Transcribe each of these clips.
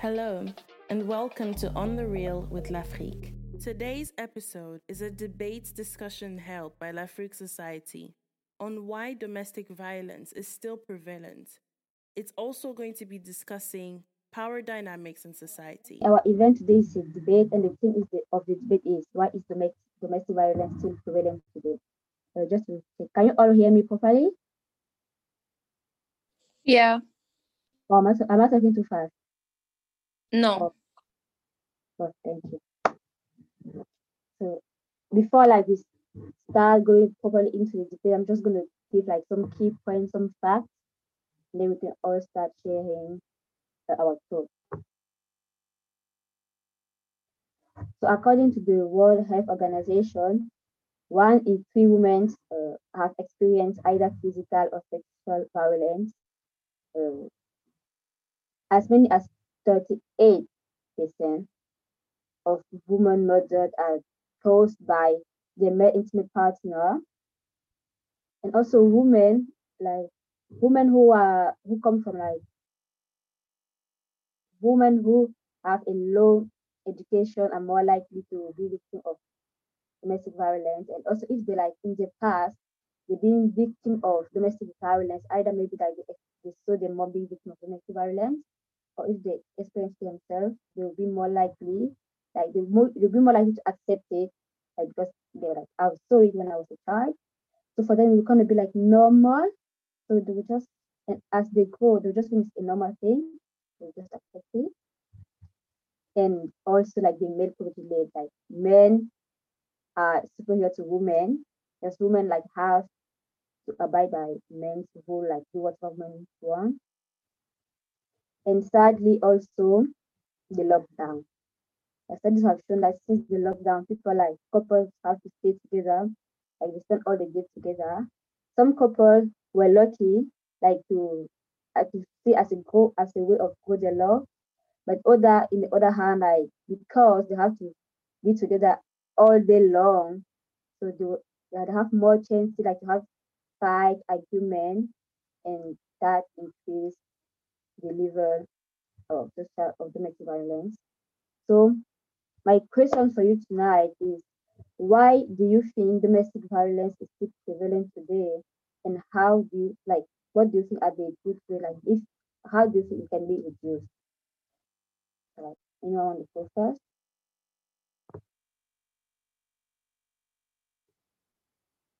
Hello, and welcome to On the Real with L'Afrique. Today's episode is a debate discussion held by L'Afrique Society on why domestic violence is still prevalent. It's also going to be discussing power dynamics in society. Our event today is a debate, and the theme is the, of the debate is why is domestic domestic violence still prevalent today? So just to say, can you all hear me properly? Yeah. Or am I, am I talking too fast? No. Oh, thank you. So before like we start going properly into the debate, I'm just gonna give like some key points, some facts, and then we can all start sharing uh, our thoughts. So according to the World Health Organization, one in three women uh, have experienced either physical or sexual violence. Uh, as many as 38% of women murdered are caused by their male intimate partner. And also women, like women who are who come from like women who have a low education are more likely to be victim of domestic violence. And also if they like in the past they've been victim of domestic violence, either maybe that they, they saw them more being victim of domestic violence or if they experience themselves, they will be more likely, like they will be more likely to accept it, like because they're like, I saw it when I was a child. So for them, it's gonna be like normal. So they will just, and as they grow, they'll just think it's a normal thing. They just accept it. And also like the male privilege, like men are superior to women. As women like have to abide by men's rule, like do what men want and sadly also the lockdown. The studies have shown that since the lockdown, people like couples have to stay together, like they spend all the day together. Some couples were lucky, like to uh, to see as a go as a way of grow their love, but other in the other hand, like because they have to be together all day long, so they, they have more chance to like to have fight, argument, and that increase the level of the of domestic violence. So my question for you tonight is why do you think domestic violence is still prevalent today and how do you like what do you think are the good way like if how do you think it can be reduced? Like anyone want to go first?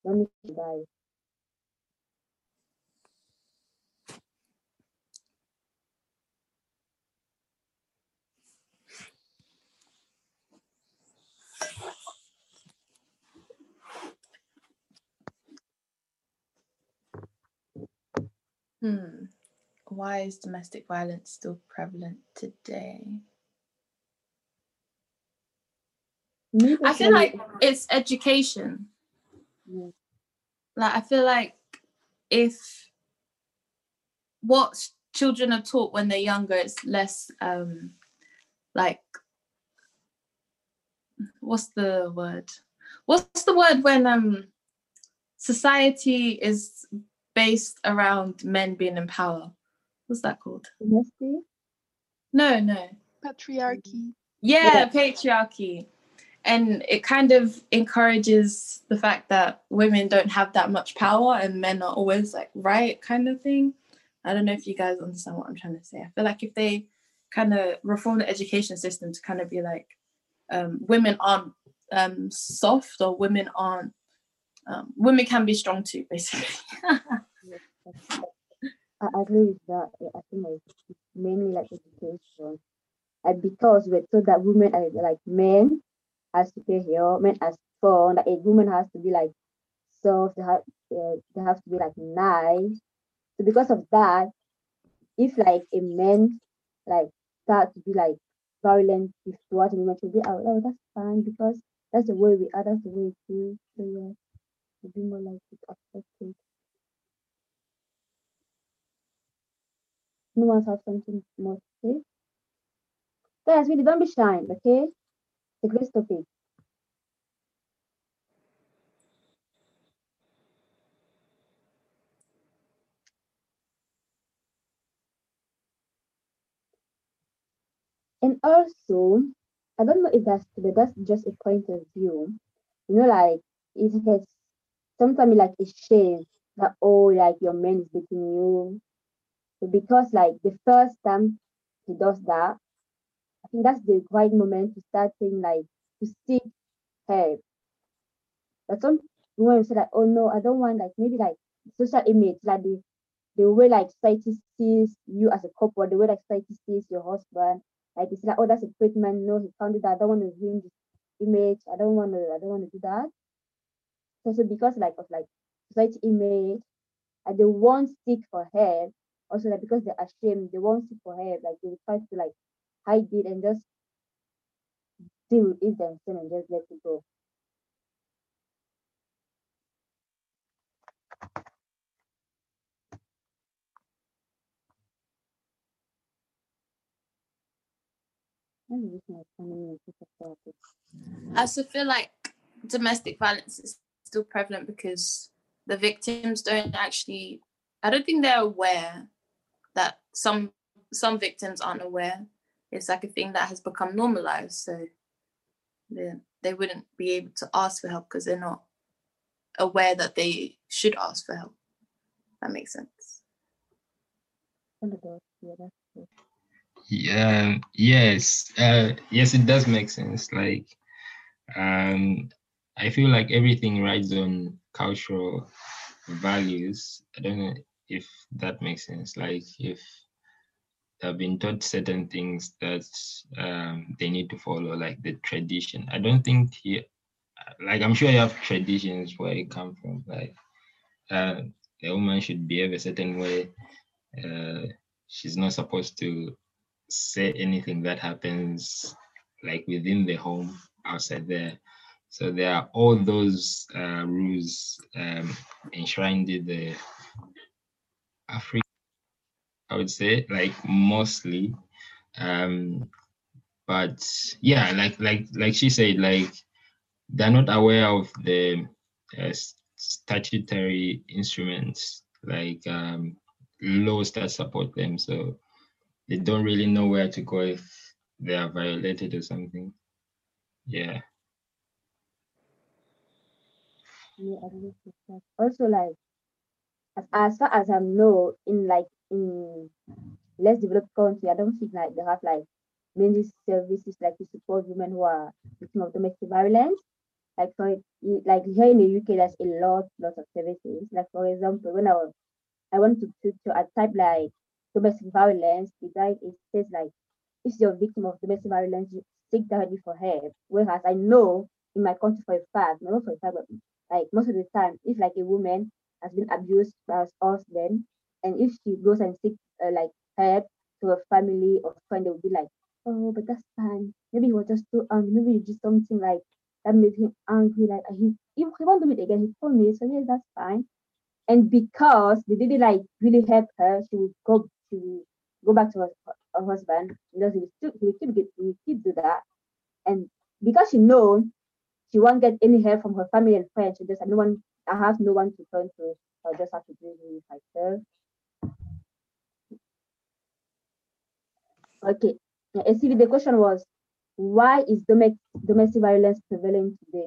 Let me guys. Hmm. Why is domestic violence still prevalent today? Maybe I feel like- like it's education. Yeah. Like I feel like if what children are taught when they're younger, it's less um like what's the word? What's the word when um society is based around men being in power? What's that called? Honesty? No, no. patriarchy. yeah, Yeah. patriarchy and it kind of encourages the fact that women don't have that much power and men are always like right kind of thing i don't know if you guys understand what i'm trying to say i feel like if they kind of reform the education system to kind of be like um, women aren't um, soft or women aren't um, women can be strong too basically I agree with that. I think like mainly like education. And because we're told that women are like men are superior, men are strong, that a woman has to be like soft, they have uh, they have to be like nice. So because of that, if like a man like start to be like violent towards a woman, she'll be oh, oh that's fine because that's the way we are, that's the way it is. So yeah, to be more like to accept No one has something more to say. Guys, really don't be shy, okay? a great topic. And also, I don't know if that's but that's just a point of view. You know, like it has sometimes like a shame that oh like your man is beating you. Because like the first time he does that, I think that's the right moment to start saying like to seek help. But some women say like, oh no, I don't want like maybe like social image, like the the way like society sees you as a couple, the way like society sees your husband, like it's like, oh, that's a treatment. No, he can't that. I don't want to ruin this image. I don't want to. I don't want to do that. So, so because like of like society image, and they won't seek for help. Also, like because they're ashamed, they won't seek for help. Like they try to like hide it and just deal with it themselves and just let it go. I also feel like domestic violence is still prevalent because the victims don't actually I don't think they're aware that some some victims aren't aware. It's like a thing that has become normalized. So they, they wouldn't be able to ask for help because they're not aware that they should ask for help. That makes sense. Yeah, yes, uh, yes, it does make sense. Like, um, I feel like everything rides on cultural values. I don't know if that makes sense. Like, if they've been taught certain things that um, they need to follow, like the tradition. I don't think here, like, I'm sure you have traditions where you come from. Like, uh, a woman should behave a certain way. Uh, she's not supposed to say anything that happens like within the home outside there so there are all those uh, rules um, enshrined in the africa i would say like mostly um, but yeah like like like she said like they're not aware of the uh, statutory instruments like um, laws that support them so they don't really know where to go if they are violated or something. Yeah. Yeah, also like as, far as I know, in like in less developed country, I don't think like they have like many services like to support women who are victims of domestic violence. Like for like here in the UK, there's a lot, lot of services. Like for example, when I was I went to to, I type like domestic violence, the guide it says like if you're a victim of domestic violence, you seek directly for help. Whereas I know in my country for a fact, not for a fact, but like most of the time, if like a woman has been abused by her husband, and if she goes and seeks uh, like help to her family or friend, they will be like, oh, but that's fine. Maybe he was just too angry. Maybe he did something like that made him angry. Like he, if he won't do it again, he told me, so yes, that's fine. And because they didn't like really help her, she would go to go back to her, her husband because he still he will keep get he will keep do that. And because she knows she won't get any help from her family and friends, she just no one I have no one to turn to. So i just have to do it myself. Okay. Yeah, the question was why is domestic domestic violence prevalent today?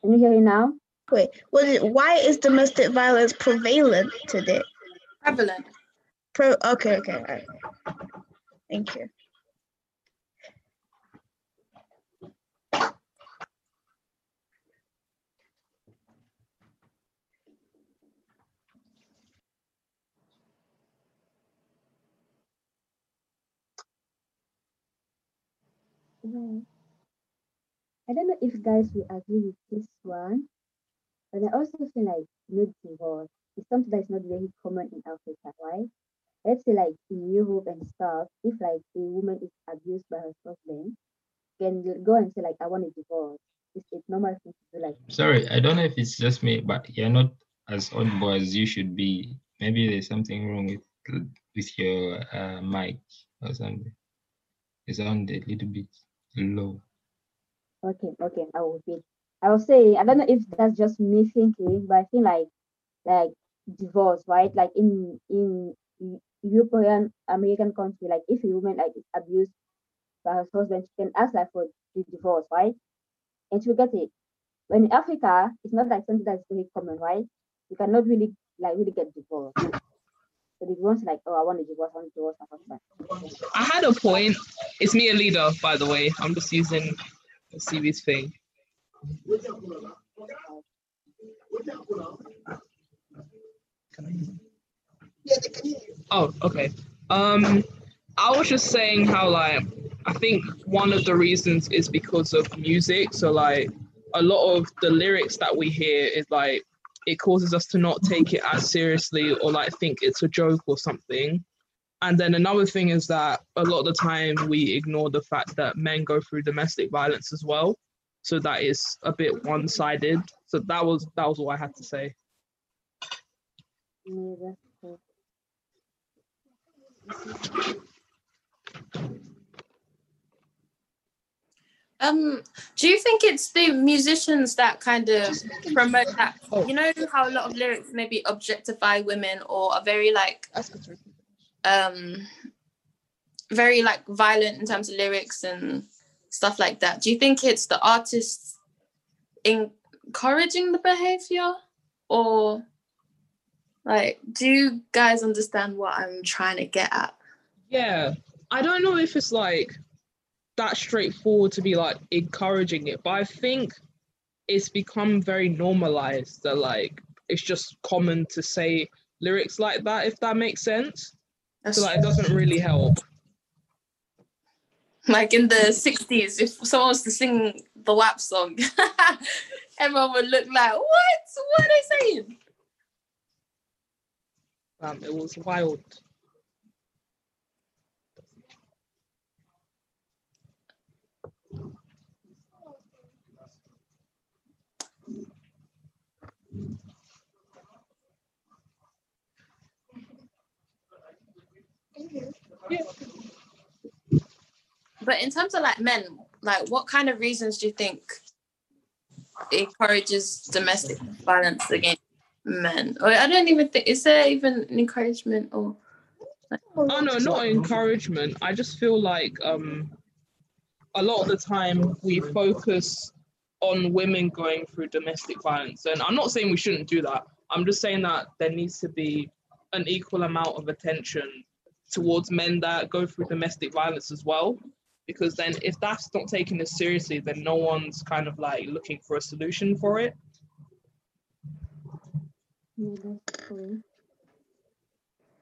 Can you hear me now? Wait, why is domestic violence prevalent today? Prevalent. Pro. Okay. Okay. All right. Thank you. I don't know if guys will agree with this one, but I also feel like no divorce is something that's not very common in Africa, right? Let's say like in Europe and stuff, if like a woman is abused by her husband, can go and say like I want a divorce. It's a normal thing to do like sorry, I don't know if it's just me, but you're not as oddball as you should be. Maybe there's something wrong with with your uh, mic or something. It sounded a little bit low. Okay, okay, I will repeat. I will say I don't know if that's just me thinking, but I feel like like divorce, right? Like in in European American country, like if a woman like is abused by her husband, she can ask like for the divorce, right? And she will get it. When in Africa, it's not like something that's very common, right? You cannot really like really get divorced. So the ones like, oh, I want a divorce, I want my husband. I had a point. It's me a leader, by the way. I'm just using the CV's thing. Oh, okay. Um, I was just saying how like I think one of the reasons is because of music. So like a lot of the lyrics that we hear is like it causes us to not take it as seriously or like think it's a joke or something. And then another thing is that a lot of the time we ignore the fact that men go through domestic violence as well. So that is a bit one-sided. So that was that was all I had to say. Yeah, that's true. Um, do you think it's the musicians that kind of promote that? You know how a lot of lyrics maybe objectify women or are very like um very like violent in terms of lyrics and stuff like that. Do you think it's the artists encouraging the behavior or like do you guys understand what I'm trying to get at? Yeah, I don't know if it's like that straightforward to be like encouraging it, but I think it's become very normalized that like it's just common to say lyrics like that, if that makes sense. That's So like it doesn't really help. like in the 60s if someone was to sing the WAP song everyone would look like what what are they saying Um, it was wild. But in terms of like men like what kind of reasons do you think encourages domestic violence against men or i don't even think is there even an encouragement or Oh no, not encouragement. I just feel like um a lot of the time we focus on women going through domestic violence. And I'm not saying we shouldn't do that. I'm just saying that there needs to be an equal amount of attention towards men that go through domestic violence as well. Because then if that's not taken as seriously, then no one's kind of like looking for a solution for it. Mm, yeah, that's.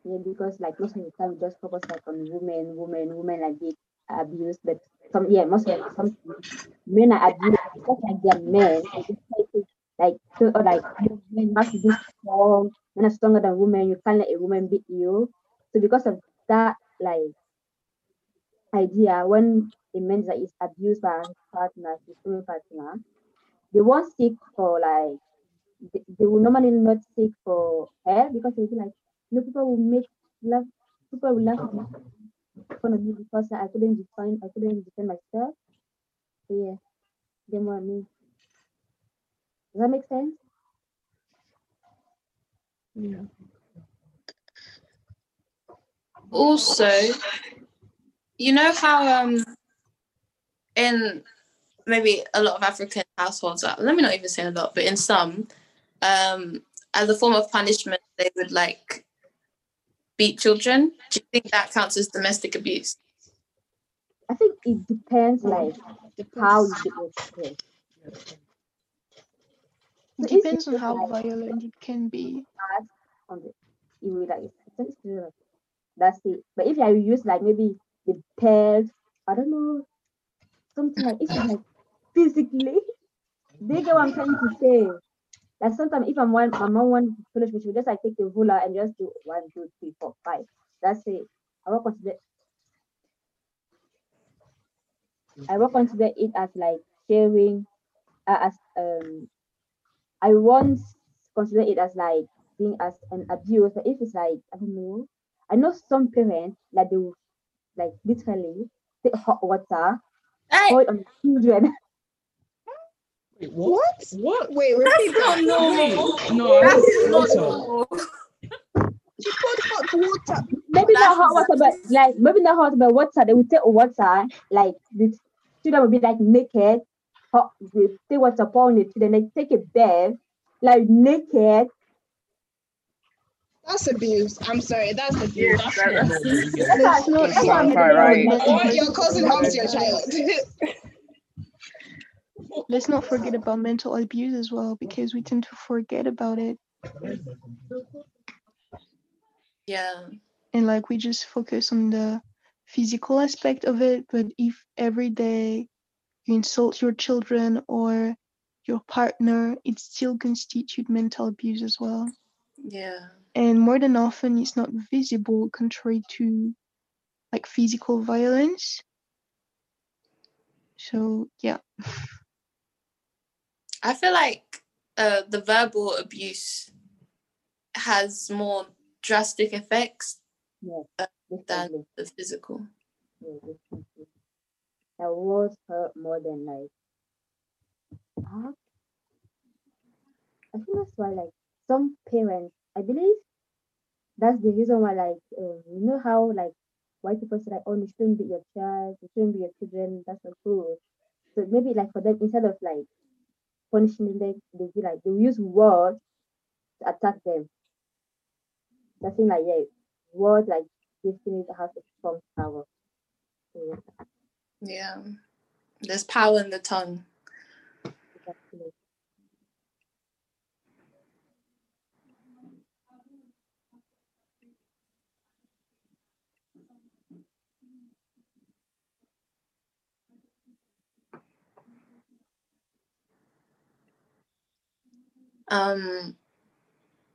Yeah, because like most of the time we just focus like on women, women, women like get abused, but some yeah, most of the some men are abused because like they're men. Like so or oh, like men must be strong, men are stronger than women, you can't let a woman beat you. So because of that like idea, when a man that is abused by his partner, his female partner, they won't seek for like they, they will normally not seek for help because they'll be like, no, people will make love, people will laugh fun of me because I couldn't define, I couldn't defend myself. So yeah, get what I mean. Does that make sense? Yeah. Also you know how um in maybe a lot of african households uh, let me not even say a lot but in some um as a form of punishment they would like beat children do you think that counts as domestic abuse I think it depends like how you do it. It So depends on how violent it can be. on the you will like it's still like, that's it. But if I use like maybe the pairs, I don't know, something like it's like physically. They get what I'm trying to say. Like sometimes if I'm one my mom wants to finish she will just like take the ruler and just do one, two, three, four, five. That's it. I won't consider I won't consider it as like sharing uh, as um I won't consider it as like being as an abuse, but if it's like I don't know, I know some parents like they will like literally take hot water Hey, toy on children. Wait, What? What? Wait, repeat that's not that. normal. No, I That's don't not think normal. She poured hot water. maybe That's not hot water, but like maybe not hot, but water. They would take water, like the children would be like naked. Hot, they take water upon the children, they take a bath, like naked. That's abuse. I'm sorry, that's abuse. That's not normal. Yeah. That's not, That's that's not not quite right. What? Your cousin helps your child. let's not forget about mental abuse as well because we tend to forget about it Yeah. and like we just focus on the physical aspect of it but if every day you insult your children or your partner it still constitutes mental abuse as well Yeah. And more than often it's not visible contrary to like physical violence so yeah I feel like uh, the verbal abuse has more drastic effects Yeah, Uh, than the physical. Yeah, definitely. That words hurt more than like. Huh? I think that's why like some parents, I believe, that's the reason why like um, you know how like white people say like oh you shouldn't beat your child, you shouldn't beat your children, that's not cool. So maybe like for them instead of like punishing them, they be like they will use words to attack them. Think like yeah, words like definitely have a strong power. So, yeah. Yeah. There's power in the tongue. Exactly. Um,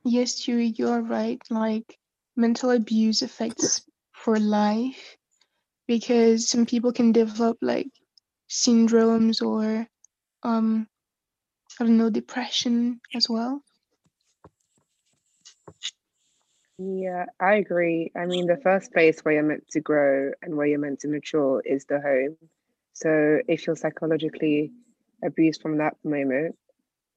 Yes, you you're right. Like mental abuse affects for life because some people can develop like syndromes or um I don't know depression as well. Yeah, I agree. I mean, the first place where you're meant to grow and where you're meant to mature is the home. So if you're psychologically abused from that moment,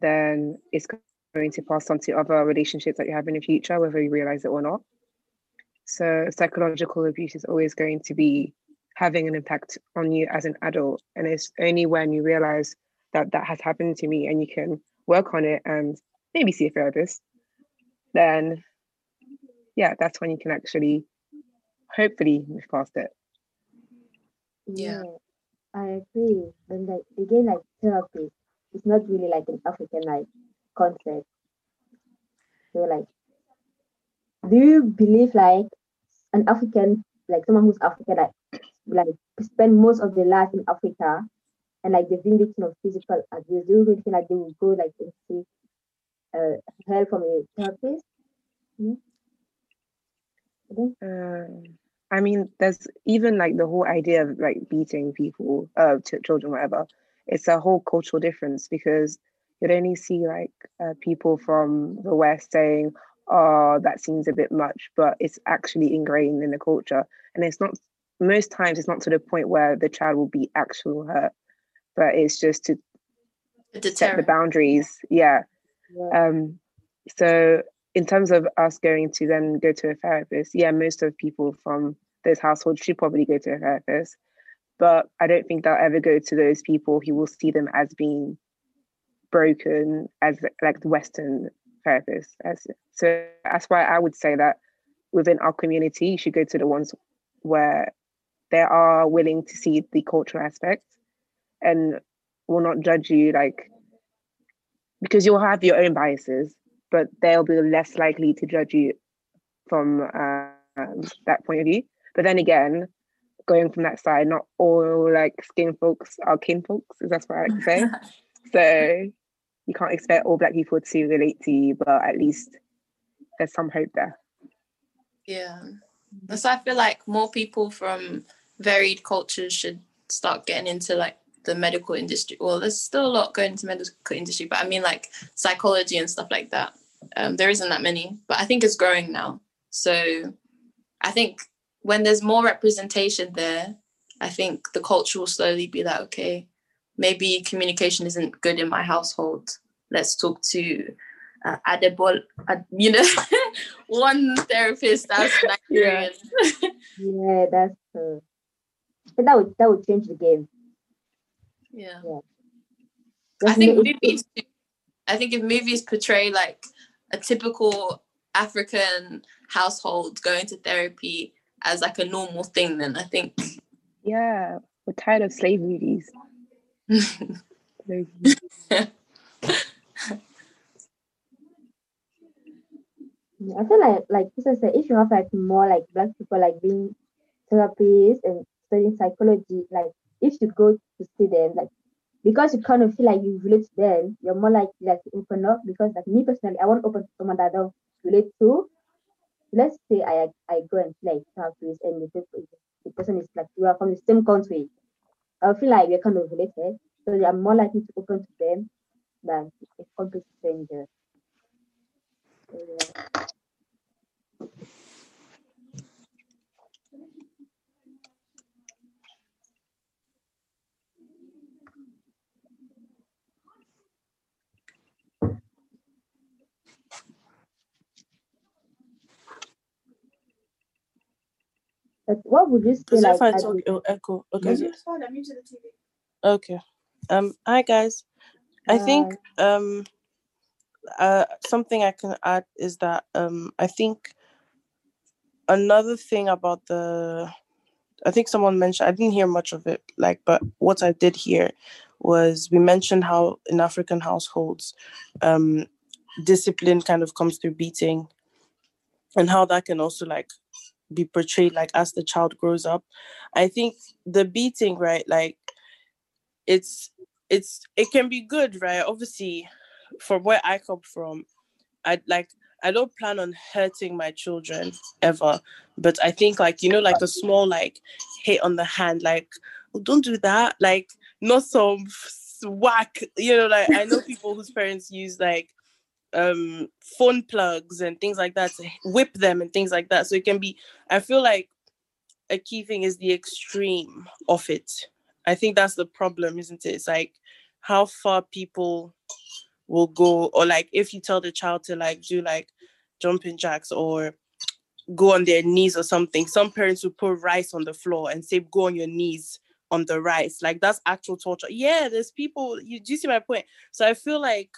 then it's going to pass on to other relationships that you have in the future, whether you realize it or not. So psychological abuse is always going to be having an impact on you as an adult. And it's only when you realize that that has happened to me and you can work on it and maybe see a therapist, then yeah, that's when you can actually hopefully move past it. Yeah. I agree. But like again, like therapy, it's not really like an African like concept. So like, do you believe like an African, like someone who's African, like like spend most of their life in Africa, and like they've of physical abuse? Do you really think like they will go like and seek uh, help from a therapist? Hmm? Don't Um, I mean, there's even like the whole idea of like beating people, uh, ch- children, whatever. It's a whole cultural difference because you'd only see like uh, people from the West saying, "Oh, that seems a bit much," but it's actually ingrained in the culture, and it's not. Most times, it's not to the point where the child will be actual hurt, but it's just to A set the boundaries. Yeah. yeah. Um, so in terms of us going to then go to a therapist, yeah, most of people from those households should probably go to a therapist. But I don't think they'll ever go to those people who will see them as being broken as like the Western therapists. As so that's why I would say that within our community, you should go to the ones where they are willing to see the cultural aspect and will not judge you like because you'll have your own biases, but they'll be less likely to judge you from um, that point of view. But then again, going from that side, not all like skin folks are kin folks, is that's what I like to say. so you can't expect all black people to relate to you, but at least there's some hope there. Yeah. So I feel like more people from varied cultures should start getting into like the medical industry. Well, there's still a lot going into medical industry, but I mean like psychology and stuff like that. Um, there isn't that many, but I think it's growing now. So I think when there's more representation there, I think the culture will slowly be like, okay, maybe communication isn't good in my household. Let's talk to uh, Adebol, you know, one therapist that's Nigerian. yeah, that's true. But that would that would change the game. Yeah. Yeah. I think movies. I think if movies portray like a typical African household going to therapy as like a normal thing, then I think Yeah, we're tired of slave movies. I feel like like this is if you have like more like black people like being therapists and studying psychology, like if you go to see them, like because you kind of feel like you relate to them, you're more likely like to open up because like me personally, I want to open to someone that I don't relate to. Let's say I I go and play therapist and the, the person is like we are from the same country. I feel like we're kind of related. So I'm more likely to open to them than a complete stranger. So, yeah. But what would you say Because like if I talk, the- it'll echo. Okay. It's fine. I'm using the TV. Okay. Um. Hi guys. I think um. Uh, something I can add is that um. I think another thing about the, I think someone mentioned. I didn't hear much of it. Like, but what I did hear was we mentioned how in African households, um, discipline kind of comes through beating, and how that can also like be portrayed like as the child grows up. I think the beating, right? Like it's it's it can be good, right? Obviously, from where I come from, I like I don't plan on hurting my children ever, but I think like you know like a small like hit on the hand, like oh, don't do that, like not some whack, you know. Like I know people whose parents use like um phone plugs and things like that whip them and things like that. So it can be. I feel like a key thing is the extreme of it. I think that's the problem, isn't it? It's like how far people will go, or like if you tell the child to like do like jumping jacks or go on their knees or something, some parents will put rice on the floor and say, go on your knees on the rice. Like that's actual torture. Yeah, there's people, you do you see my point? So I feel like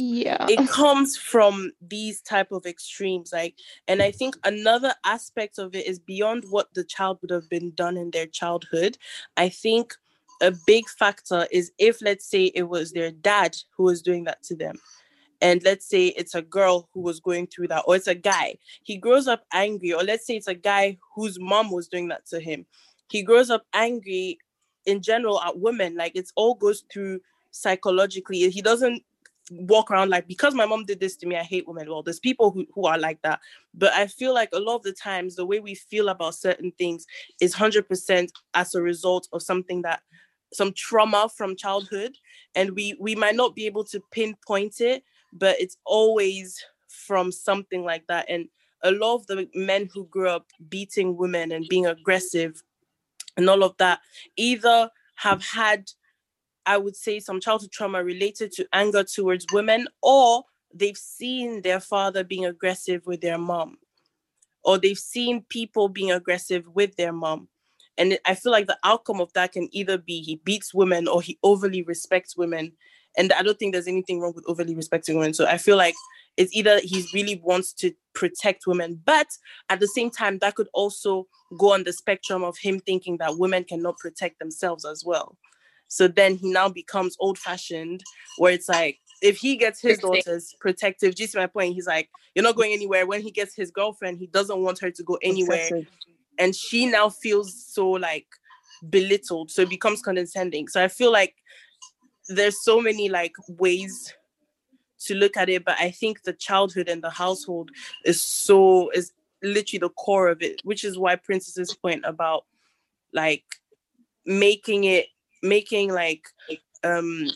Yeah. it comes from these type of extremes like and i think another aspect of it is beyond what the child would have been done in their childhood i think a big factor is if let's say it was their dad who was doing that to them and let's say it's a girl who was going through that or it's a guy he grows up angry or let's say it's a guy whose mom was doing that to him he grows up angry in general at women like it's all goes through psychologically he doesn't walk around like because my mom did this to me i hate women. Well there's people who, who are like that. But i feel like a lot of the times the way we feel about certain things is 100% as a result of something that some trauma from childhood. And we we might not be able to pinpoint it but it's always from something like that. And a lot of the men who grew up beating women and being aggressive and all of that either have had I would say some childhood trauma related to anger towards women, or they've seen their father being aggressive with their mom, or they've seen people being aggressive with their mom. And I feel like the outcome of that can either be he beats women or he overly respects women. And I don't think there's anything wrong with overly respecting women. So I feel like it's either he really wants to protect women, but at the same time, that could also go on the spectrum of him thinking that women cannot protect themselves as well. So then he now becomes old fashioned, where it's like if he gets his daughters protective, just my point, he's like, you're not going anywhere. When he gets his girlfriend, he doesn't want her to go anywhere. Obsessive. And she now feels so like belittled. So it becomes condescending. So I feel like there's so many like ways to look at it, but I think the childhood and the household is so is literally the core of it, which is why Princess's point about like making it making like um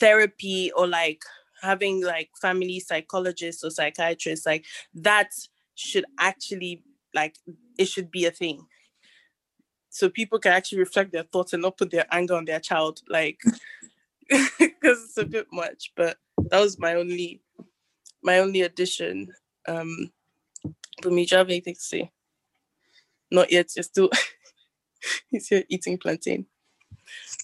therapy or like having like family psychologists or psychiatrists like that should actually like it should be a thing so people can actually reflect their thoughts and not put their anger on their child, like because it's a bit much. But that was my only my only addition. Um, but me, do you have anything to say? Not yet. You're still he's here eating plantain.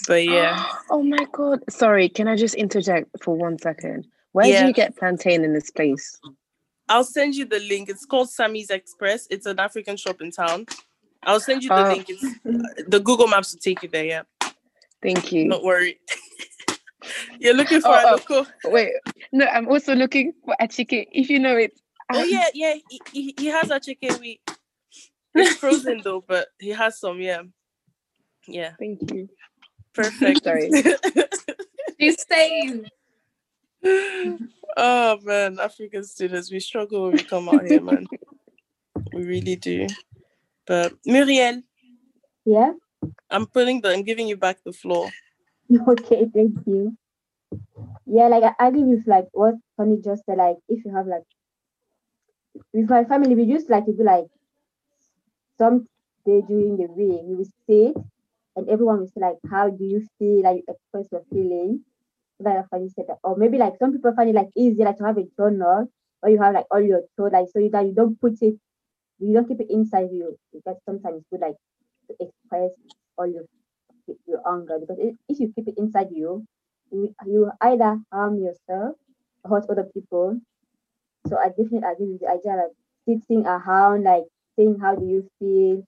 But yeah, Oh my god. Sorry, can I just interject for one second? Where Yeah. do you get plantain in this place? I'll send you the link. It's called Sammy's Express. It's an African shop in town. I'll send you the Oh. link. It's uh, the Google Maps will take you there. Yeah, Thank you. don't worry. You're looking for Oh, a oh. local. Wait, no, I'm also looking for a chicken. If you know it. Oh um, yeah, yeah. He, he, he has a chicken. We it's frozen though, but he has some. Yeah, yeah. Thank you. Perfect. Sorry. She's saved. oh man, African students, we struggle when we come out here, man. We really do. But Muriel, Yeah. I'm putting the I'm giving you back the floor. Okay, thank you. Yeah, like I agree with like what Tony just said. Like if you have like with my family, we used like to do like some day during the week, we will sit and everyone will say like, how do you feel? Like you express your feeling. Like finally said that, or maybe like some people find it like easy like to have a journal or you have like all your thoughts, like so you that you don't put it, you don't keep it inside you because sometimes it's good like to express all your your anger because if, you keep it inside you, you, you either harm yourself or hurt other people. So I definitely agree with the idea like sitting around, like saying how do you feel,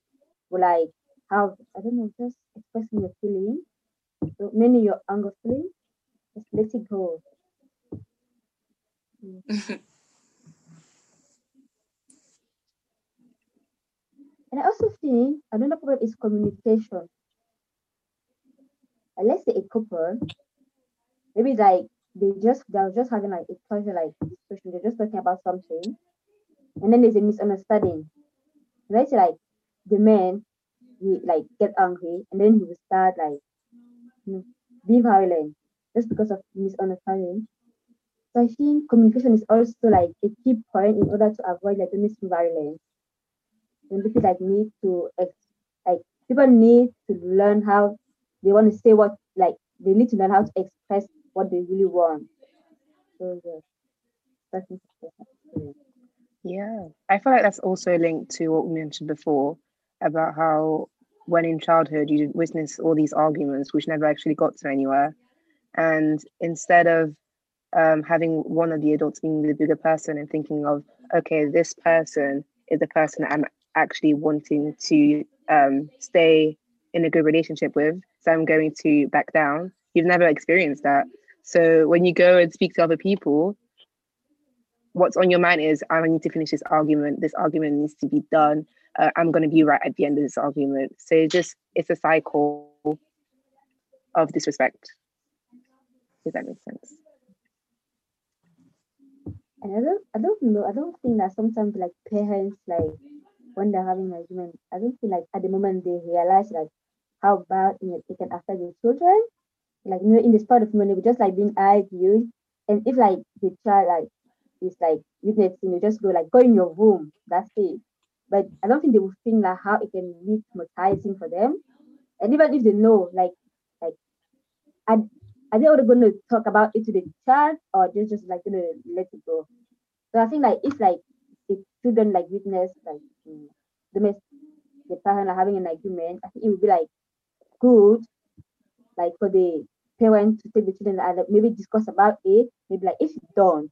or like how I don't know, just expressing your feeling. So many your anger feeling, just let it go. And I also think another problem is communication. Uh, let's say a couple, maybe like they just they're just having like a casual like discussion, they're just talking about something, and then there's a misunderstanding. Let's like the man he like get angry and then he will start like you know, be violent just because of misunderstanding. So I think communication is also like a key point in order to avoid like domestic violence. And people like need to like people need to learn how they want to say what like they need to learn how to express what they really want. So yeah, that's interesting. Yeah, I feel like that's also linked to what we mentioned before about how when in childhood you witness all these arguments which never actually got to anywhere. And instead of um, having one of the adults being the bigger person and thinking of, okay, this person is the person I'm actually wanting to um, stay in a good relationship with, so I'm going to back down. You've never experienced that. So when you go and speak to other people, what's on your mind is I need to finish this argument. This argument needs to be done. Uh, I'm going to be right at the end of this argument. So it's just it's a cycle of disrespect. If that makes sense. And I don't I don't know, I don't think that sometimes like parents like when they're having argument, I don't feel like at the moment they realize like how bad it can affect the children. Like you know, in the start of money, we just like being argued. And if like the child like is like witnessing, you just go like go in your room, that's it. But I don't think they will think like how it can be traumatizing for them. And even if they know, like like are, are they going to talk about it to the child or just just like gonna let it go? So I think like if like the children like witness like the the parent are having an argument, I think it would be like good like for the parent to take the children and maybe discuss about it. Maybe like if you don't,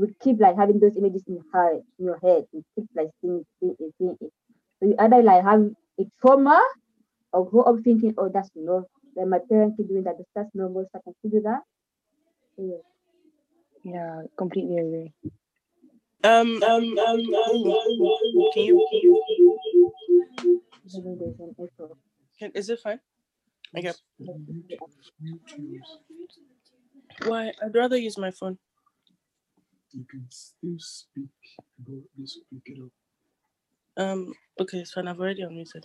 would keep like having those images in her in your head. You keep like seeing, seeing it, seeing it. So you either like have a trauma or grow up thinking, oh that's no, like my parents keep doing that, that's normal, so I can still do that. So, yeah. Yeah, completely agree. Um, um, um, ooh, can you, can you, Maybe there's an echo. can, is it fine? Okay. Why? I'd rather use my phone. You can still speak, about this pick it up. Um, okay, it's fine. I've already unmuted.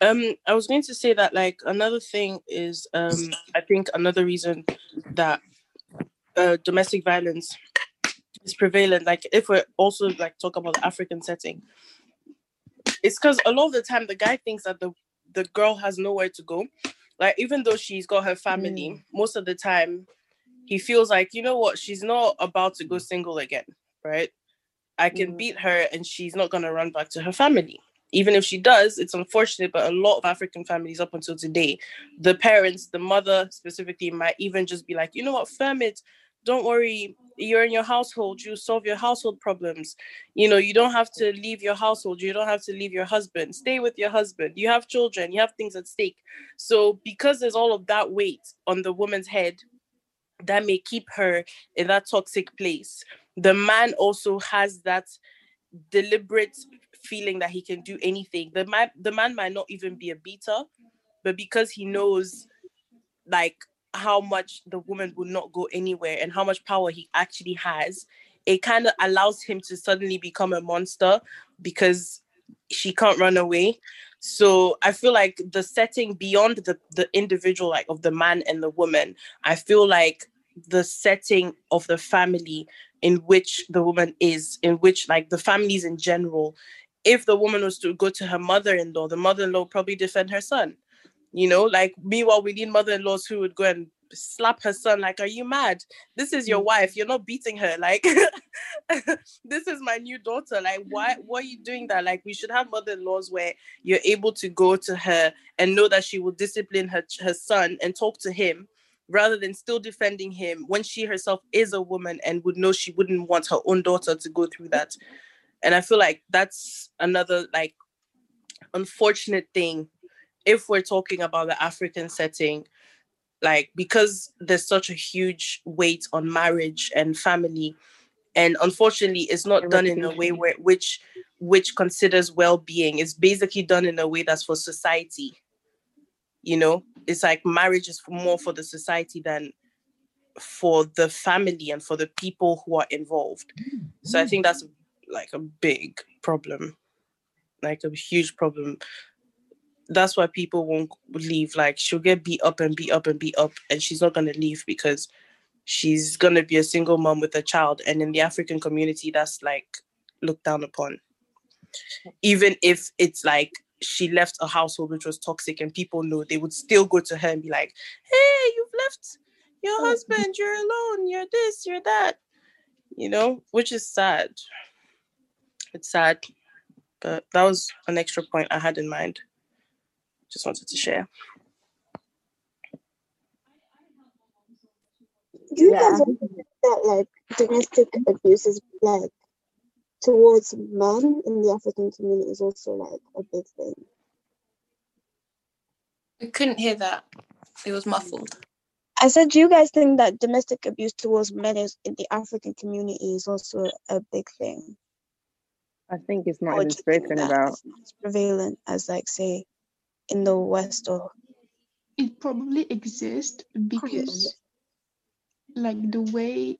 Um, I was going to say that like another thing is um, I think another reason that uh, domestic violence is prevalent. Like if we're also like talk about the African setting, it's because a lot of the time the guy thinks that the the girl has nowhere to go. Like even though she's got her family, Mm. most of the time he feels like, you know what, she's not about to go single again, right? I can Mm. beat her and she's not gonna run back to her family. Even if she does, it's unfortunate, but a lot of African families up until today, the parents, the mother specifically, might even just be like, you know what, firm it, don't worry, you're in your household, you solve your household problems. You know, you don't have to leave your household, you don't have to leave your husband, stay with your husband, you have children, you have things at stake. So, because there's all of that weight on the woman's head, that may keep her in that toxic place. The man also has that deliberate feeling that he can do anything. The man, the man might not even be a beater, but because he knows, like how much the woman will not go anywhere and how much power he actually has, it kind of allows him to suddenly become a monster because she can't run away. So I feel like the setting beyond the the individual, like of the man and the woman, I feel like the setting of the family in which the woman is, in which like the families in general, if the woman was to go to her mother-in-law, the mother-in-law probably defend her son. You know, like meanwhile, we need mother-in-laws who would go and slap her son, like, Are you mad? This is your mm. wife, you're not beating her. Like, this is my new daughter. Like, why why are you doing that? Like, we should have mother-in-laws where you're able to go to her and know that she will discipline her her son and talk to him rather than still defending him when she herself is a woman and would know she wouldn't want her own daughter to go through that. And I feel like that's another like unfortunate thing if we're talking about the African setting, like because there's such a huge weight on marriage and family, and unfortunately, it's not done in a way where which which considers well-being. It's basically done in a way that's for society. You know, it's like marriage is more for the society than for the family and for the people who are involved. So I mm. think that's like a big problem, like a huge problem that's why people won't leave. Like she'll get beat up and beat up and beat up, and she's not gonna leave because she's gonna be a single mom with a child. And in the African community, that's like looked down upon. Even if it's like she left a household which was toxic and people know, they would still go to her and be like, Hey, you've left your mm-hmm. husband, you're alone, you're this, you're that. You know, which is sad. It's sad. But that was an extra point I had in mind just wanted to share. Do you Yeah. guys think that like domestic abuse is like towards men in the African community is also like a big thing? I couldn't hear that. It was muffled. I said, do you guys think that domestic abuse towards men is in the African community is also a big thing? I think it's not Or even do you think spoken about. it's not as prevalent as like say in the West or It probably exists because, like, the way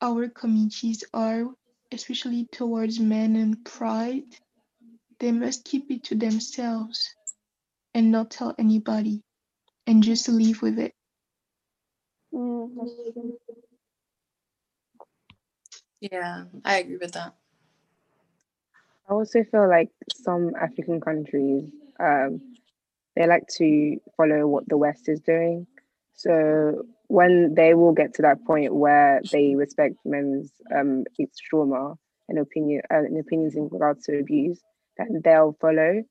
our communities are, especially towards men and pride, they must keep it to themselves and not tell anybody and just live with it. Mm, that's true. Yeah, I agree with that. I also feel like some African countries, um, they like to follow what the West is doing. So when they will get to that point where they respect men's um, trauma and opinion uh, and opinions in regards to abuse, then they'll follow.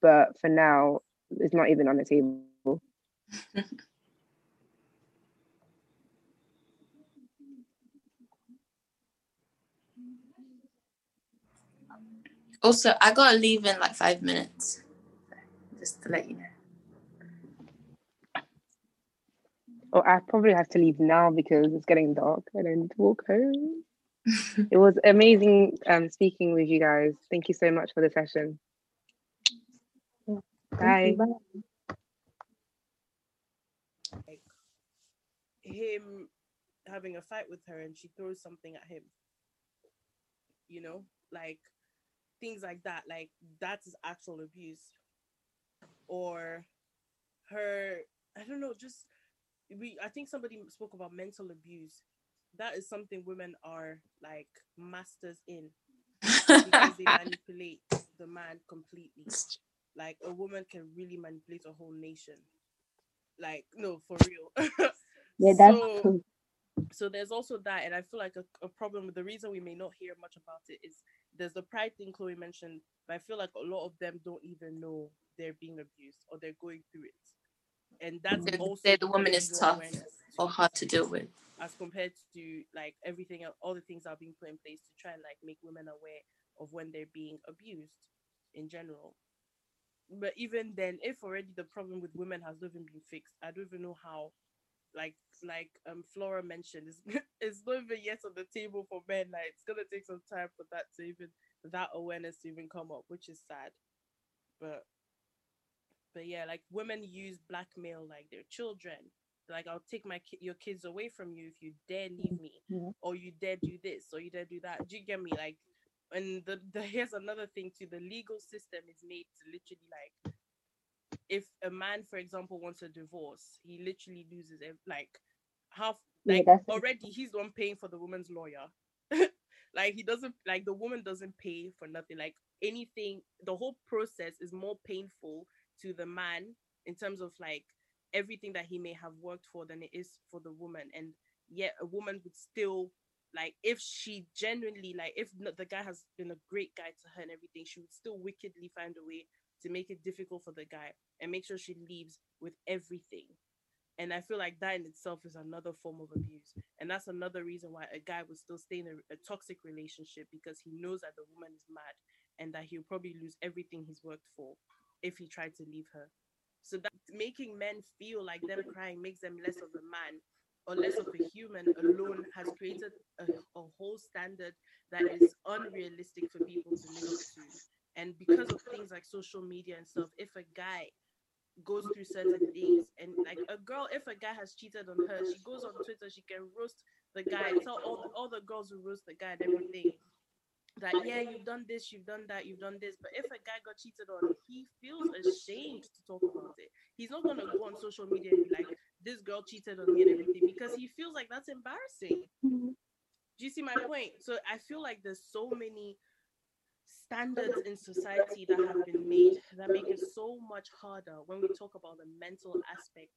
But for now, it's not even on the table. Also, I gotta leave in like five minutes. Just to let you know. Oh, I probably have to leave now because it's getting dark and I need to walk home. it was amazing um, speaking with you guys. Thank you so much for the session. Bye. Like him having a fight with her and she throws something at him. You know, like things like that. Like that is actual abuse. Or her, I don't know, just we I think somebody spoke about mental abuse. That is something women are like masters in because they manipulate the man completely. like a woman can really manipulate a whole nation. Like no, for real. Yeah, that's so, true. So there's also that, and I feel like a, a problem with the reason we may not hear much about it is there's the pride thing Chloe mentioned, but I feel like a lot of them don't even know they're being abused or they're going through it, and that's They also say the woman is tough or hard to deal with. as compared to like everything all the things that are being put in place to try and like make women aware of when they're being abused in general. But even then, if already the problem with women has not even been fixed, I don't even know how. Like like um Flora mentioned, it's, it's not even yet on the table for men. Like it's gonna take some time for that to even that awareness to even come up, which is sad. But but yeah, like women use blackmail like their children. Like I'll take my ki- your kids away from you if you dare leave me, Yeah. or you dare do this, or you dare do that. Do you get me? Like, and the, the here's another thing too. The legal system is made to literally like, if a man, for example, wants a divorce, he literally loses like half. Like that's- already, he's the one paying for the woman's lawyer. like he doesn't like the woman doesn't pay for nothing. Like anything, the whole process is more painful to the man in terms of like everything that he may have worked for than it is for the woman and yet a woman would still like if she genuinely like if the guy has been a great guy to her and everything she would still wickedly find a way to make it difficult for the guy and make sure she leaves with everything and i feel like that in itself is another form of abuse and that's another reason why a guy would still stay in a, a toxic relationship because he knows that the woman is mad and that he'll probably lose everything he's worked for if he tried to leave her so that making men feel like them crying makes them less of a man or less of a human alone has created a, a whole standard that is unrealistic for people to live up to. And because of things like social media and stuff, if a guy goes through certain things. And like a girl, if a guy has cheated on her, she goes on Twitter, she can roast the guy, tell all the, all the girls who roast the guy and everything that yeah you've done this you've done that you've done this. But if a guy got cheated on he feels ashamed to talk about it. He's not going to go on social media and be like this girl cheated on me and everything because he feels like that's embarrassing. Mm-hmm. Do you see my point? So i feel like there's so many standards in society that have been made that make it so much harder when we talk about the mental aspect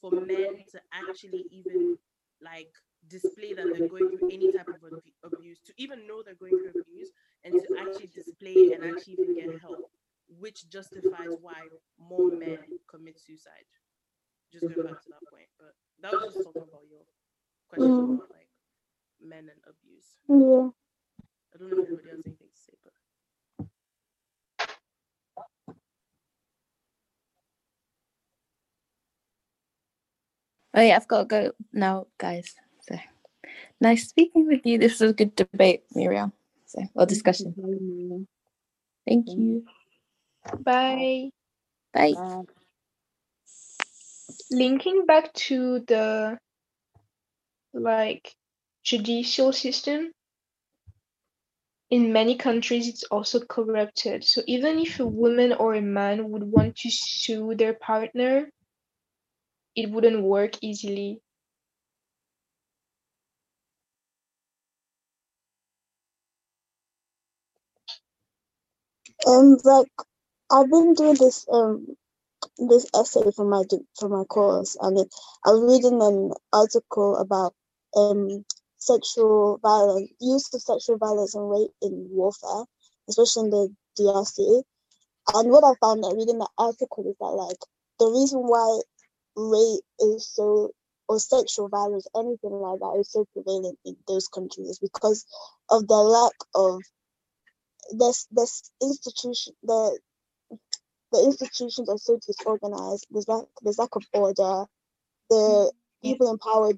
for men to actually even like display that they're going through any type of abu- abuse, to even know they're going through abuse, and to actually display and actually even get help, which justifies why more men commit suicide. Just going back to that point, but that was just talking about your question Mm. about like men and abuse. Yeah. I don't know if anybody has anything to say, but Oh yeah, I've got to go now, guys. So nice speaking with you. This was a good debate, Muriel. So or discussion. Thank you. Bye. Bye. Uh, Linking back to the like judicial system, in many countries it's also corrupted. So even if a woman or a man would want to sue their partner, it wouldn't work easily. and like I've been doing this um this essay for my for my course, and it, I was reading an article about um sexual violence, use of sexual violence and rape in warfare, especially in the DRC. And what I found that reading that article is that like the reason why rape is so or sexual violence, anything like that, is so prevalent in those countries because of the lack of this this institution the the institutions are so disorganized. There's lack there's lack of order. The people in power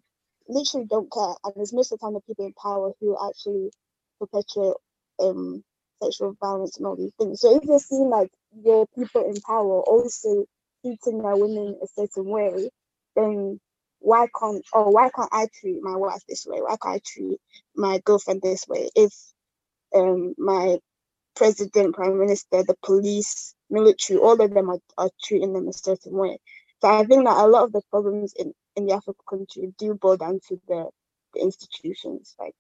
literally don't care, and it's most of the time the people in power who actually perpetuate um sexual violence and all these things. So if you're seeing like your people in power also treating their women a certain way, then why can't or why can't I treat my wife this way? Why can't I treat my girlfriend this way? If um my president, prime minister, the police, military, all of them are, are treating them a certain way. So I think that a lot of the problems in, in the African country do boil down to the, the institutions. Like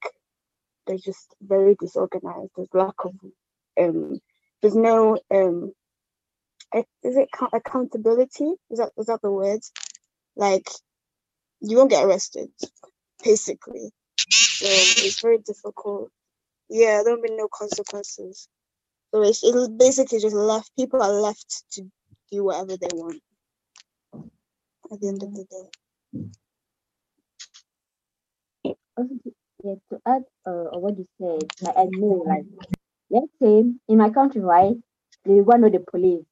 they're just very disorganized. There's lack of um there's no um is it accountability? Is that is that the word? Like you won't get arrested, basically. So it's very difficult. Yeah, there'll be no consequences. So it's it'll basically just left. People are left to do whatever they want. At the end of the day. yeah, to add uh, what you said, I know, like let's say in my country, right, they want to know the police.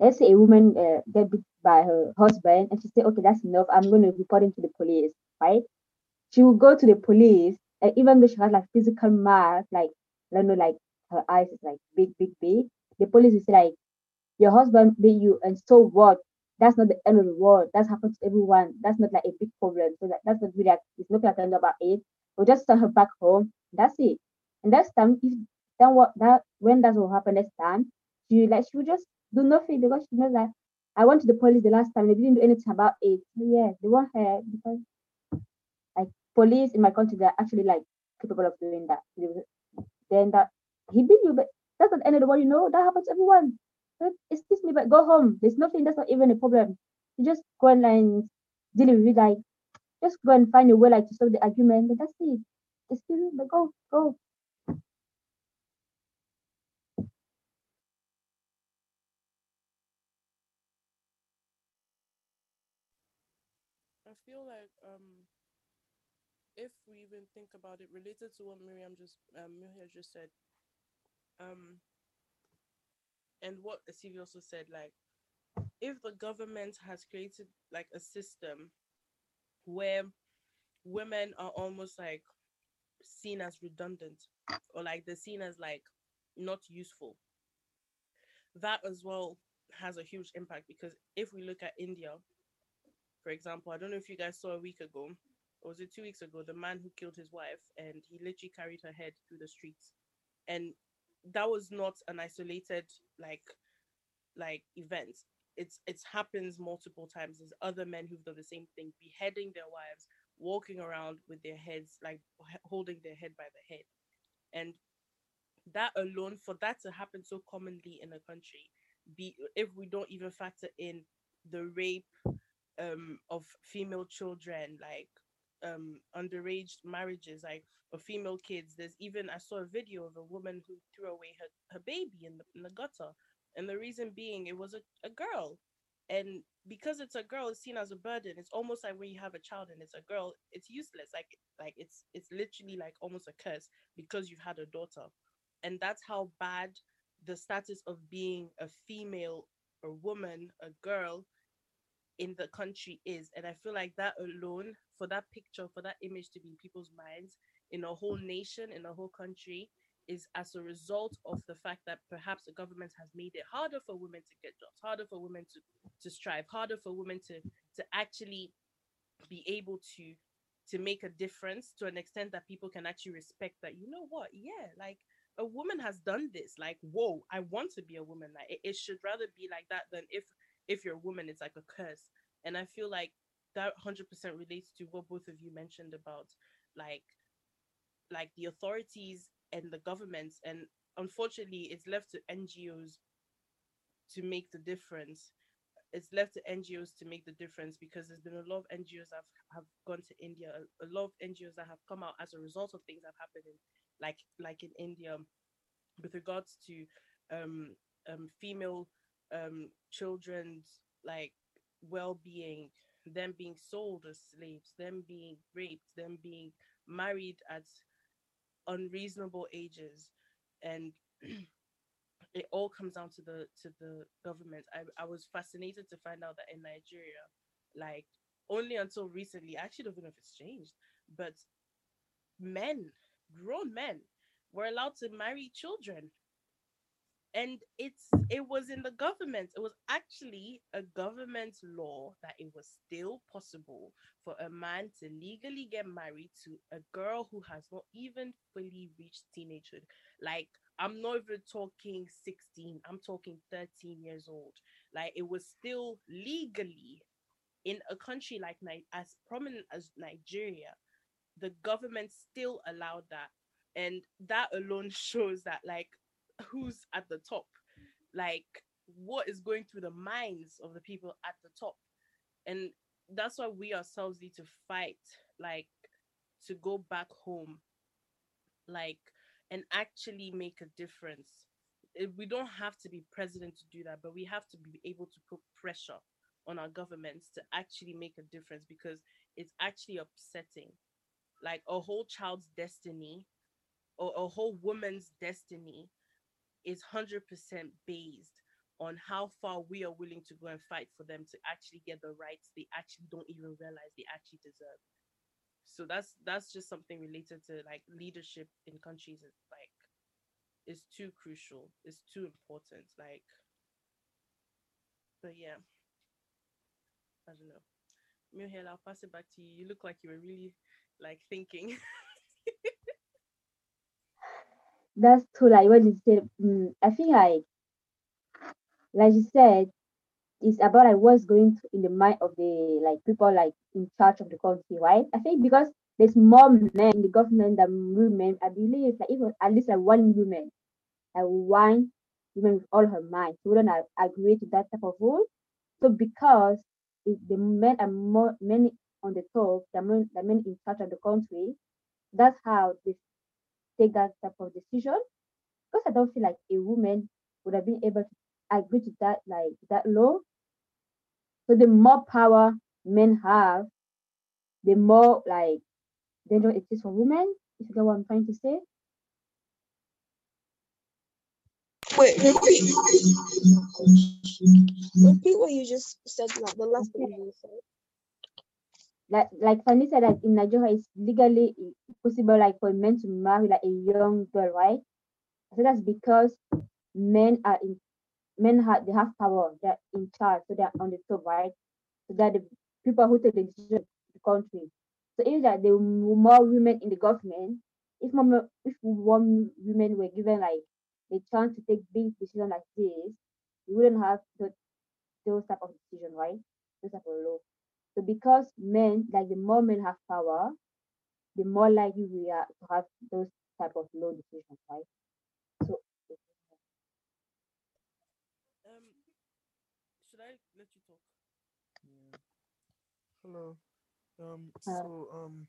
Let's say a woman uh, get beat by her husband, and she say, okay, that's enough. I'm going to report him to the police, right? She will go to the police, and even though she has like physical marks, like I don't know, like her eyes is like big, big, big. The police will say like, your husband beat you, and so what? That's not the end of the world. That's happened to everyone. That's not like a big problem. So that, that's not really like, it's can do about it. We'll just send her back home. That's it. And that's time if then what that when that will happen next time, she like she will just do nothing because she knows that I went to the police the last time, they didn't do anything about it. Yeah, they want her because like police in my country they're actually like capable of doing that. Then that he beat you, but that's not the end of the world, you know, that happens to everyone. Excuse me, but go home. There's nothing, that's not even a problem. You just go and like deal with it like just go and find a way like to solve the argument, but that's it. Excuse me, but go, go. I feel like um if we even think about it related to what Miriam just um Miriam just said, um and what Asivi also said, like if the government has created like a system where women are almost like seen as redundant or like they're seen as like not useful that as well has a huge impact because if we look at india for example i don't know if you guys saw a week ago or was it two weeks ago the man who killed his wife and he literally carried her head through the streets. And that was not an isolated like like event. It's it's happens multiple times. There's other men who've done the same thing beheading their wives walking around with their heads like holding their head by the head. And that alone for that to happen so commonly in a country be if we don't even factor in the rape um of female children like um underage marriages like of female kids. There's even i saw a video of a woman who threw away her, her baby in the, in the gutter. And the reason being it was a, a girl. And because it's a girl it's seen as a burden. It's almost like when you have a child and it's a girl it's useless. Like like it's it's literally like almost a curse because you've had a daughter. And that's how bad the status of being a female a woman a girl in the country is and i feel like that alone for that picture for that image to be in people's minds in a whole nation in a whole country is as a result of the fact that perhaps the government has made it harder for women to get jobs harder for women to to strive harder for women to to actually be able to to make a difference to an extent that people can actually respect that you know what? Yeah like a woman has done this. Like whoa i want to be a woman. Like it, it should rather be like that than if if you're a woman it's like a curse. And i feel like that 100% relates to what both of you mentioned about like like the authorities and the governments. And unfortunately it's left to ngos to make the difference. It's left to ngos to make the difference because there's been a lot of ngos that have, have gone to india. A, lot of ngos that have come out as a result of things that have happened in like like in india. With regards to um um female um children's like well-being them being sold as slaves them being raped them being married at unreasonable ages. And it all comes down to the to the government. I, I was fascinated to find out that in nigeria like only until recently i actually don't know if it's changed but men grown men were allowed to marry children and it's it was in the government it was actually a government law that it was still possible for a man to legally get married to a girl who has not even fully reached teenagehood. Like i'm not even talking 16 i'm talking 13 years old. Like it was still legally in a country like as prominent as nigeria the government still allowed that. And that alone shows that like who's at the top. Like what is going through the minds of the people at the top? And that's why we ourselves need to fight like to go back home. Like and actually make a difference. We don't have to be president to do that but we have to be able to put pressure on our governments to actually make a difference because it's actually upsetting. Like a whole child's destiny or a whole woman's destiny is 100% based on how far we are willing to go and fight for them to actually get the rights they actually don't even realize they actually deserve so that's that's just something related to like leadership in countries is like is too crucial it's too important like but yeah i don't know Mihel, I'll pass it back to you. You look like you were really like thinking. That's true. Like what you said, mm, I think like, like you said, it's about like what's going to, in the mind of the like people like in charge of the country, right? I think because there's more men in the government than women. I believe like even at least like one woman, like one woman with all her mind, wouldn't agree to that type of rule. So because if the men are more many on the top, the men, the men in charge of the country, that's how they take that type of decision. Because I don't feel like a woman would have been able to agree to that like that law. So the more power men have, the more like danger it is for women. If you get what I'm trying to say. Wait, repeat. Repeat what you just said, like the last thing you said. Like like Fanny said that in Nigeria it's legally possible like for men to marry like a young girl, right? So that's because men are in men have they have power, they're in charge, so they're on the top, right? So they're the people who take the decision the country. So if that there were more women in the government, if more if one women were given like the chance to take big decisions like this, you wouldn't have those type of decision, right? Those type of law. So because men, like the more men have power, the more likely we are to have those type of low decisions, right? So um, should I let you talk? Yeah. Hello. Um. Uh, So um,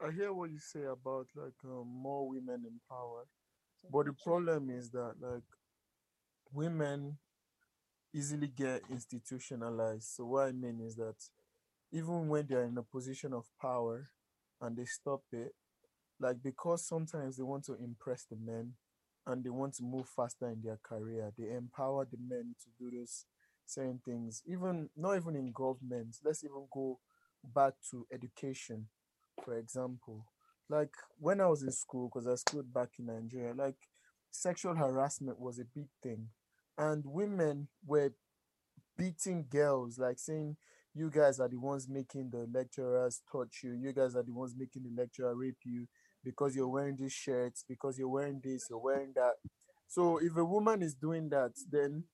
I hear what you say about like um, more women in power, but the problem is that like women easily get institutionalized. So what I mean is that even when they're in a position of power and they stop it, like because sometimes they want to impress the men and they want to move faster in their career, they empower the men to do those certain things. Even not even in government. Let's even go back to education, for example. Like when I was in school, because I schooled back in Nigeria, like sexual harassment was a big thing. And women were beating girls, like saying, You guys are the ones making the lecturers touch you. You guys are the ones making the lecturer rape you because you're wearing these shirts, because you're wearing this, you're wearing that. So if a woman is doing that, then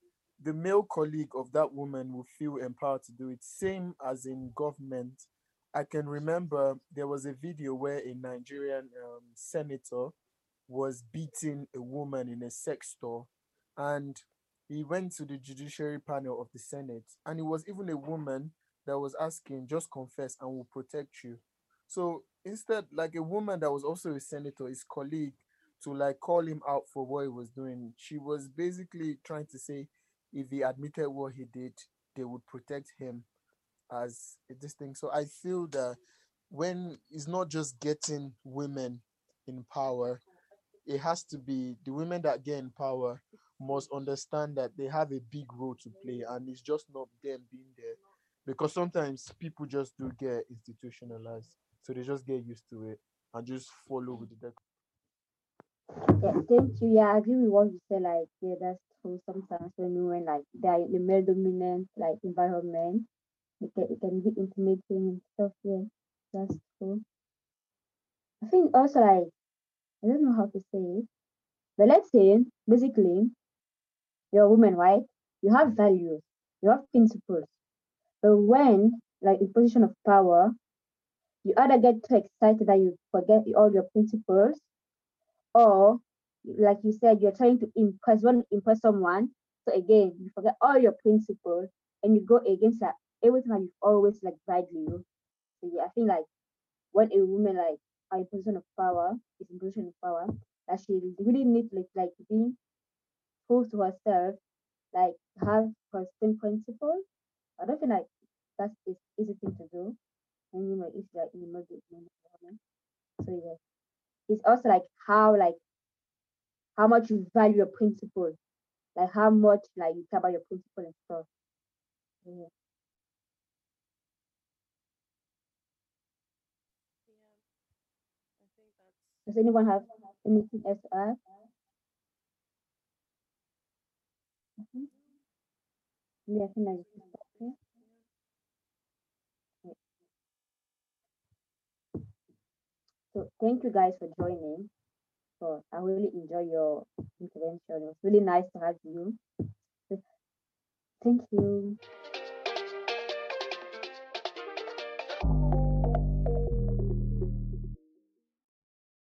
the male colleague of that woman will feel empowered to do it. Same as in government. I can remember there was a video where a Nigerian um, senator was beating a woman in a sex store and he went to the judiciary panel of the Senate, and it was even a woman that was asking, just confess and we'll protect you. So instead, like a woman that was also a senator, his colleague, to like call him out for what he was doing, she was basically trying to say if he admitted what he did, they would protect him as this thing. So I feel that when it's not just getting women in power, it has to be the women that get in power must understand that they have a big role to play and it's just not them being there because sometimes people just do get institutionalized so they just get used to it and just follow with the deck yeah, thank you. Yeah, I agree with what you said. Like, yeah, that's true. Sometimes when women like they're in the male dominant like environment, it can it can be intimidating and stuff. Yeah, that's true. I think also like I don't know how to say it, but let's say basically you're a woman, right? You have values, you have principles. When like in position of power, you either get too excited that you forget all your principles, or like you said, you're trying to impress, one impress someone. So again, you forget all your principles and you go against like everything that you've always like valued. So yeah, I think like when a woman like are in position of power, is in position of power, that she really needs like like be true to herself, like have her same principles. I don't think like that's is easy thing to do. And you know, if you're in the woman. So yeah. It's also like how like how much you value your principle. Like how much like you care about your principle and stuff. Yeah. Does anyone have anything else to add? Mhm. Yeah, I think I just stop here. Yeah. So thank you guys for joining. So I really enjoy your intervention. It was really nice to have you. Thank you.